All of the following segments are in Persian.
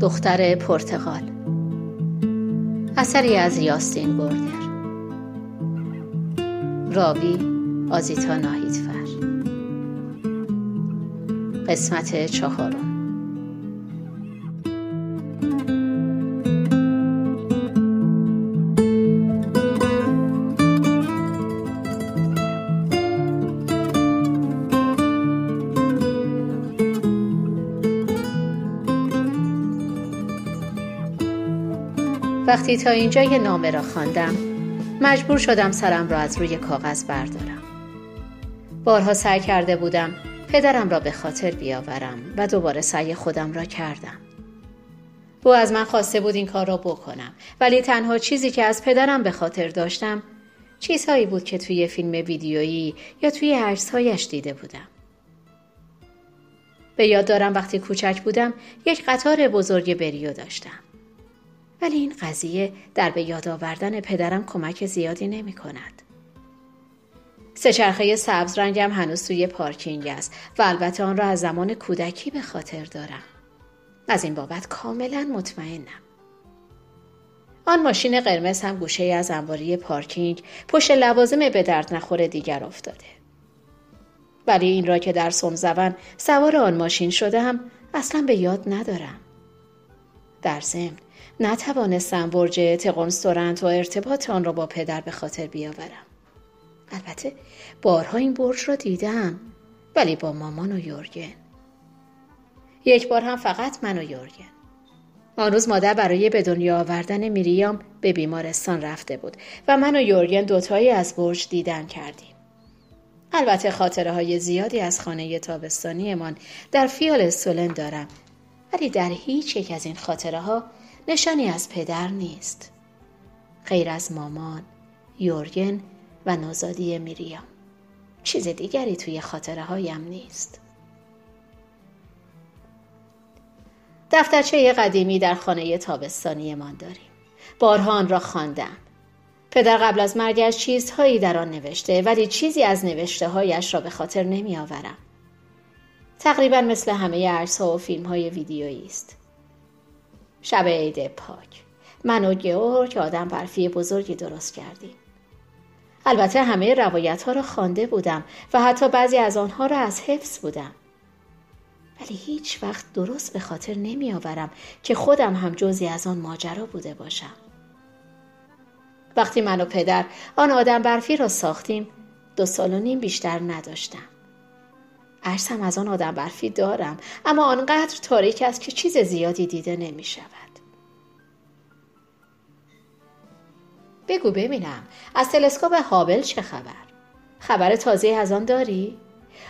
دختر پرتغال. اثری از یاستین بوردر راوی آزیتا ناهیدفر. قسمت چهارم. وقتی تا اینجا یه نامه را خواندم مجبور شدم سرم را از روی کاغذ بردارم. بارها سعی کرده بودم پدرم را به خاطر بیاورم و دوباره سعی خودم را کردم. او از من خواسته بود این کار را بکنم ولی تنها چیزی که از پدرم به خاطر داشتم چیزهایی بود که توی فیلم ویدیویی یا توی عکسهایش دیده بودم. به یاد دارم وقتی کوچک بودم یک قطار بزرگ بریو داشتم. ولی این قضیه در به یاد آوردن پدرم کمک زیادی نمی کند. سهچرخه سبز رنگم هنوز توی پارکینگ است و البته آن را از زمان کودکی به خاطر دارم. از این بابت کاملا مطمئنم. آن ماشین قرمز هم گوشه از انباری پارکینگ پشت لوازم به درد نخور دیگر افتاده. ولی این را که در سمزون سوار آن ماشین شده هم اصلا به یاد ندارم. در ضمن نتوانستم برج تقونستورنت و ارتباط آن را با پدر به خاطر بیاورم. البته بارها این برج را دیدم ولی با مامان و یورگن. یک بار هم فقط من و یورگن. آن روز مادر برای به دنیا آوردن میریام به بیمارستان رفته بود و من و یورگن دوتایی از برج دیدن کردیم. البته خاطره های زیادی از خانه تابستانیمان در فیال سولن دارم ولی در هیچ یک از این خاطره ها نشانی از پدر نیست. غیر از مامان یورگن و نوزادی میریام. چیز دیگری توی خاطره هایم نیست. دفترچه قدیمی در خانه تابستانیمان داریم. بارها آن را خواندم. پدر قبل از مرگش چیزهایی در آن نوشته ولی چیزی از نوشته هایش را به خاطر نمی آورم. تقریبا مثل همه ها و فیلم های ویدیویی است. شب عید پاک. من و گیورگ آدم برفی بزرگی درست کردیم. البته همه روایت ها را خوانده بودم و حتی بعضی از آنها را از حفظ بودم. ولی هیچ وقت درست به خاطر نمی آورم که خودم هم جزی از آن ماجرا بوده باشم. وقتی من و پدر آن آدم برفی را ساختیم دو سال و نیم بیشتر نداشتم. عرصم از آن آدم برفی دارم اما آنقدر تاریک است که چیز زیادی دیده نمی شود. بگو ببینم از تلسکوپ هابل چه خبر؟ خبر تازه از آن داری؟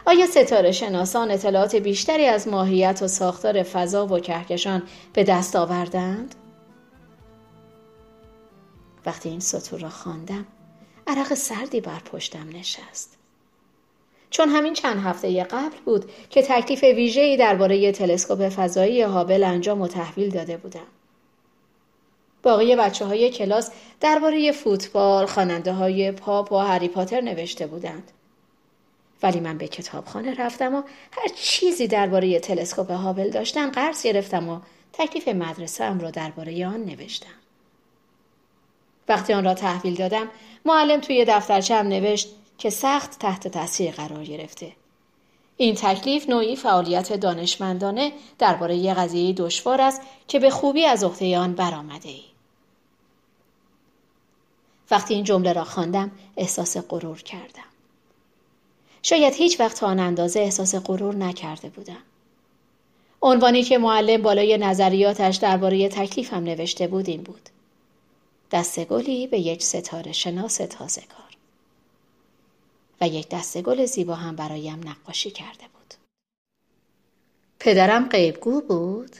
آیا ستاره شناسان اطلاعات بیشتری از ماهیت و ساختار فضا و کهکشان به دست آوردند؟ وقتی این سطور را خواندم عرق سردی بر پشتم نشست چون همین چند هفته قبل بود که تکلیف ویژه‌ای درباره تلسکوپ فضایی هابل انجام و تحویل داده بودم. باقی بچه های کلاس درباره فوتبال، خواننده های پاپ و هری پاتر نوشته بودند. ولی من به کتابخانه رفتم و هر چیزی درباره تلسکوپ هابل داشتن قرض گرفتم و تکلیف مدرسه ام را درباره آن نوشتم. وقتی آن را تحویل دادم معلم توی دفترچم نوشت که سخت تحت تاثیر قرار گرفته. این تکلیف نوعی فعالیت دانشمندانه درباره یه قضیه دشوار است که به خوبی از عهده آن برآمده ای. وقتی این جمله را خواندم احساس غرور کردم. شاید هیچ وقت تا آن اندازه احساس غرور نکرده بودم. عنوانی که معلم بالای نظریاتش درباره تکلیفم نوشته بود این بود. دستگلی به یک ستاره شناس تازه کار. و یک دسته گل زیبا هم برایم نقاشی کرده بود. پدرم غیبگو بود؟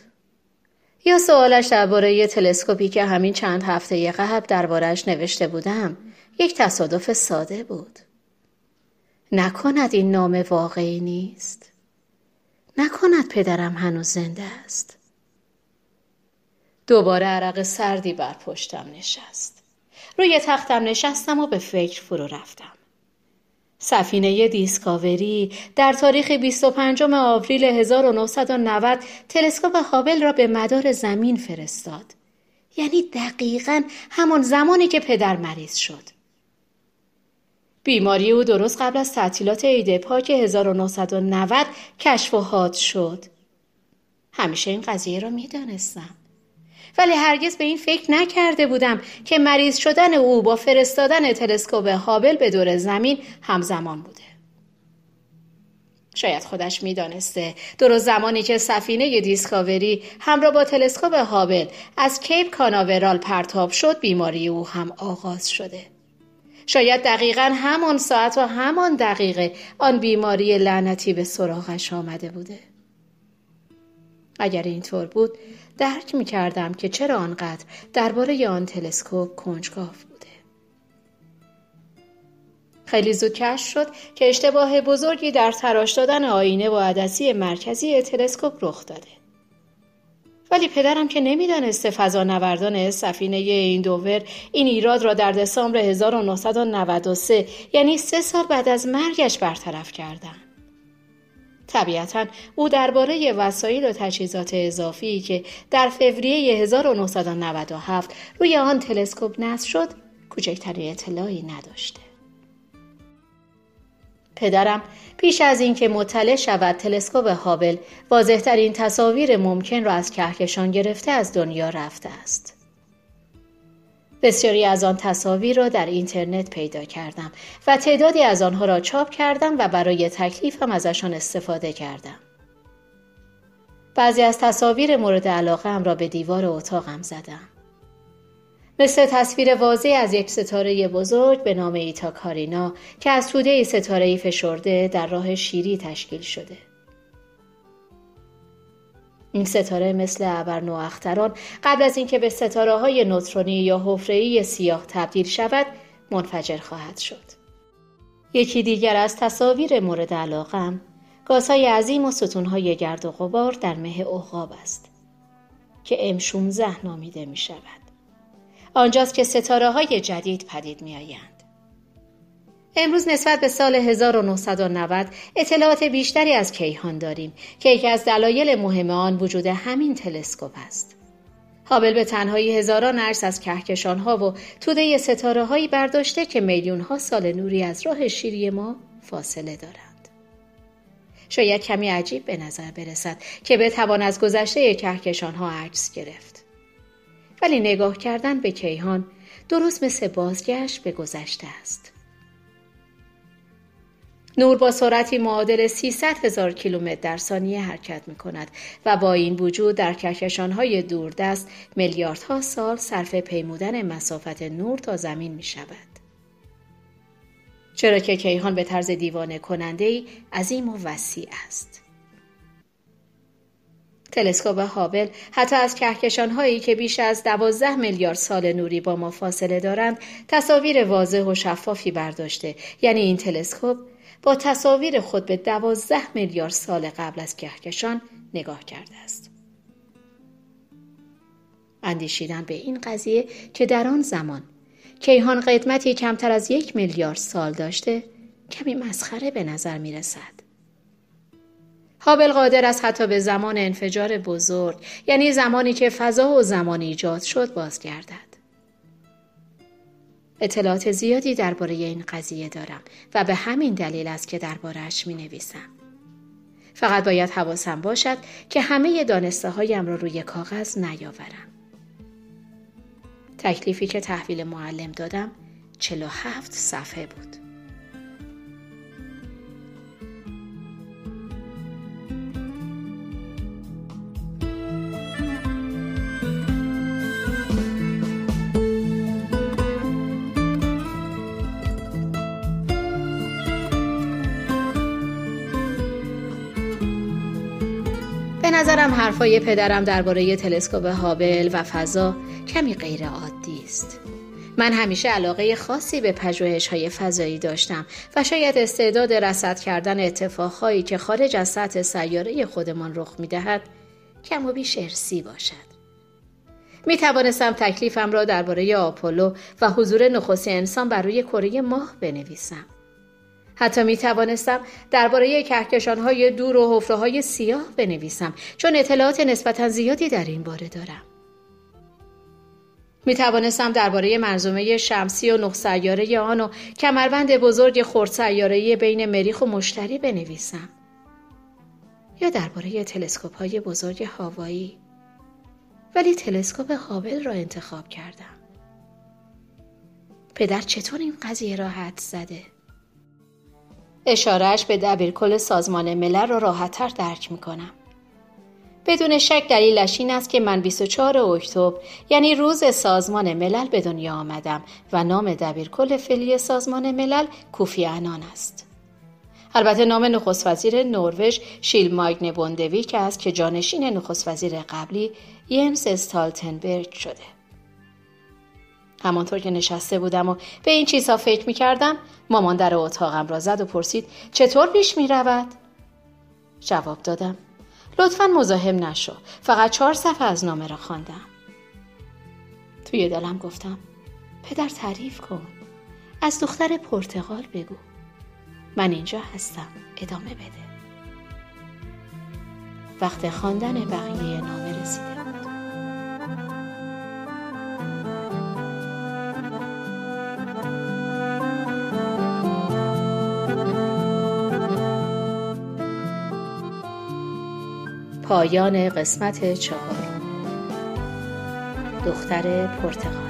یا سوالش درباره تلسکوپی که همین چند هفته قبل دربارش نوشته بودم یک تصادف ساده بود. نکند این نام واقعی نیست؟ نکند پدرم هنوز زنده است؟ دوباره عرق سردی بر پشتم نشست. روی تختم نشستم و به فکر فرو رفتم. سفینه دیسکاوری در تاریخ 25 آوریل 1990 تلسکوپ هابل را به مدار زمین فرستاد. یعنی دقیقا همان زمانی که پدر مریض شد. بیماری او درست قبل از تعطیلات عید پاک 1990 کشف و حاد شد. همیشه این قضیه را می‌دانستم. ولی هرگز به این فکر نکرده بودم که مریض شدن او با فرستادن تلسکوپ هابل به دور زمین همزمان بوده. شاید خودش می‌دانسته درست زمانی که سفینه دیسکاوری همراه با تلسکوپ هابل از کیپ کاناورال پرتاب شد بیماری او هم آغاز شده. شاید دقیقا همان ساعت و همان دقیقه آن بیماری لعنتی به سراغش آمده بوده. اگر اینطور بود درک می کردم که چرا آنقدر درباره آن تلسکوپ کنجکاو بوده. خیلی زود کشف شد که اشتباه بزرگی در تراش دادن آینه و عدسی مرکزی تلسکوپ رخ داده. ولی پدرم که نمی‌دانسته فضانوردان سفینه این دوور این ایراد را در دسامبر 1993 یعنی سه سال بعد از مرگش برطرف کردند. طبیعتا او درباره وسایل و تجهیزات اضافی که در فوریه 1997 روی آن تلسکوپ نصب شد کوچکترین اطلاعی نداشته. پدرم پیش از اینکه مطلع شود تلسکوپ هابل واضحترین تصاویر ممکن را از کهکشان گرفته از دنیا رفته است. بسیاری از آن تصاویر را در اینترنت پیدا کردم و تعدادی از آنها را چاپ کردم و برای تکلیفم ازشان استفاده کردم. بعضی از تصاویر مورد علاقه هم را به دیوار اتاقم زدم. مثل تصویر واضح از یک ستاره بزرگ به نام ایتا کارینا که از توده ستاره فشرده در راه شیری تشکیل شده. این ستاره مثل ابرنواختران قبل از اینکه به ستاره های نوترونی یا حفره‌ای سیاه تبدیل شود منفجر خواهد شد. یکی دیگر از تصاویر مورد علاقم گازهای عظیم و ستونهای گرد و غبار در مه عقاب است که ام 16 نامیده می شود. آنجاست که ستاره های جدید پدید می آیند. امروز نسبت به سال 1990 اطلاعات بیشتری از کیهان داریم که یکی از دلایل مهم آن وجود همین تلسکوپ است. هابل به تنهایی هزاران عرص از کهکشانها و توده ستاره هایی برداشته که میلیون ها سال نوری از راه شیری ما فاصله دارند. شاید کمی عجیب به نظر برسد که بتوان از گذشته کهکشان ها عکس گرفت. ولی نگاه کردن به کیهان درست مثل بازگشت به گذشته است. نور با سرعتی معادل 300 هزار کیلومتر در ثانیه حرکت می کند و با این وجود در کهکشانهای دوردست میلیاردها سال صرف پیمودن مسافت نور تا زمین می شود. چرا که کیهان به طرز دیوانه کننده ای عظیم و وسیع است. تلسکوپ هابل حتی از کهکشان هایی که بیش از دوازده میلیارد سال نوری با ما فاصله دارند تصاویر واضح و شفافی برداشته یعنی این تلسکوپ با تصاویر خود به دوازده میلیارد سال قبل از کهکشان نگاه کرده است. اندیشیدن به این قضیه که در آن زمان کیهان قدمتی کمتر از یک میلیارد سال داشته کمی مسخره به نظر می رسد. هابل قادر است حتی به زمان انفجار بزرگ یعنی زمانی که فضا و زمان ایجاد شد بازگردد. اطلاعات زیادی درباره این قضیه دارم و به همین دلیل است که دربارهش می نویسم. فقط باید حواسم باشد که همه دانسته هایم را روی کاغذ نیاورم. تکلیفی که تحویل معلم دادم 47 صفحه بود. نظرم حرفای پدرم درباره تلسکوپ هابل و فضا کمی غیر عادی است. من همیشه علاقه خاصی به پژوهش های فضایی داشتم و شاید استعداد رصد کردن اتفاقهایی که خارج از سطح سیاره خودمان رخ می دهد کم و بیش ارسی باشد. می توانستم تکلیفم را درباره آپولو و حضور نخست انسان بر روی کره ماه بنویسم. حتی می توانستم درباره کهکشان های دور و حفره های سیاه بنویسم چون اطلاعات نسبتا زیادی در این باره دارم. می توانستم درباره منظومه شمسی و نه سیاره آن و کمربند بزرگ خرد سیاره بین مریخ و مشتری بنویسم. یا درباره تلسکوپ های بزرگ هاوایی ولی تلسکوپ هابل را انتخاب کردم. پدر چطور این قضیه را حد زده؟ اشارهش به دبیرکل سازمان ملل را راحتتر درک می‌کنم. بدون شک دلیلش این است که من 24 اکتبر یعنی روز سازمان ملل به دنیا آمدم و نام دبیرکل فعلی سازمان ملل کوفی انان است. البته نام نخست وزیر نروژ شیل مایگن بوندویک است که جانشین نخست وزیر قبلی یمز استالتنبرگ شده. همانطور که نشسته بودم و به این چیزها فکر می کردم مامان در اتاقم را زد و پرسید چطور پیش می رود؟ جواب دادم لطفا مزاحم نشو فقط چهار صفحه از نامه را خواندم. توی دلم گفتم پدر تعریف کن از دختر پرتغال بگو من اینجا هستم ادامه بده وقت خواندن بقیه نامه رسیده پایان قسمت چهار. دختر پرتغال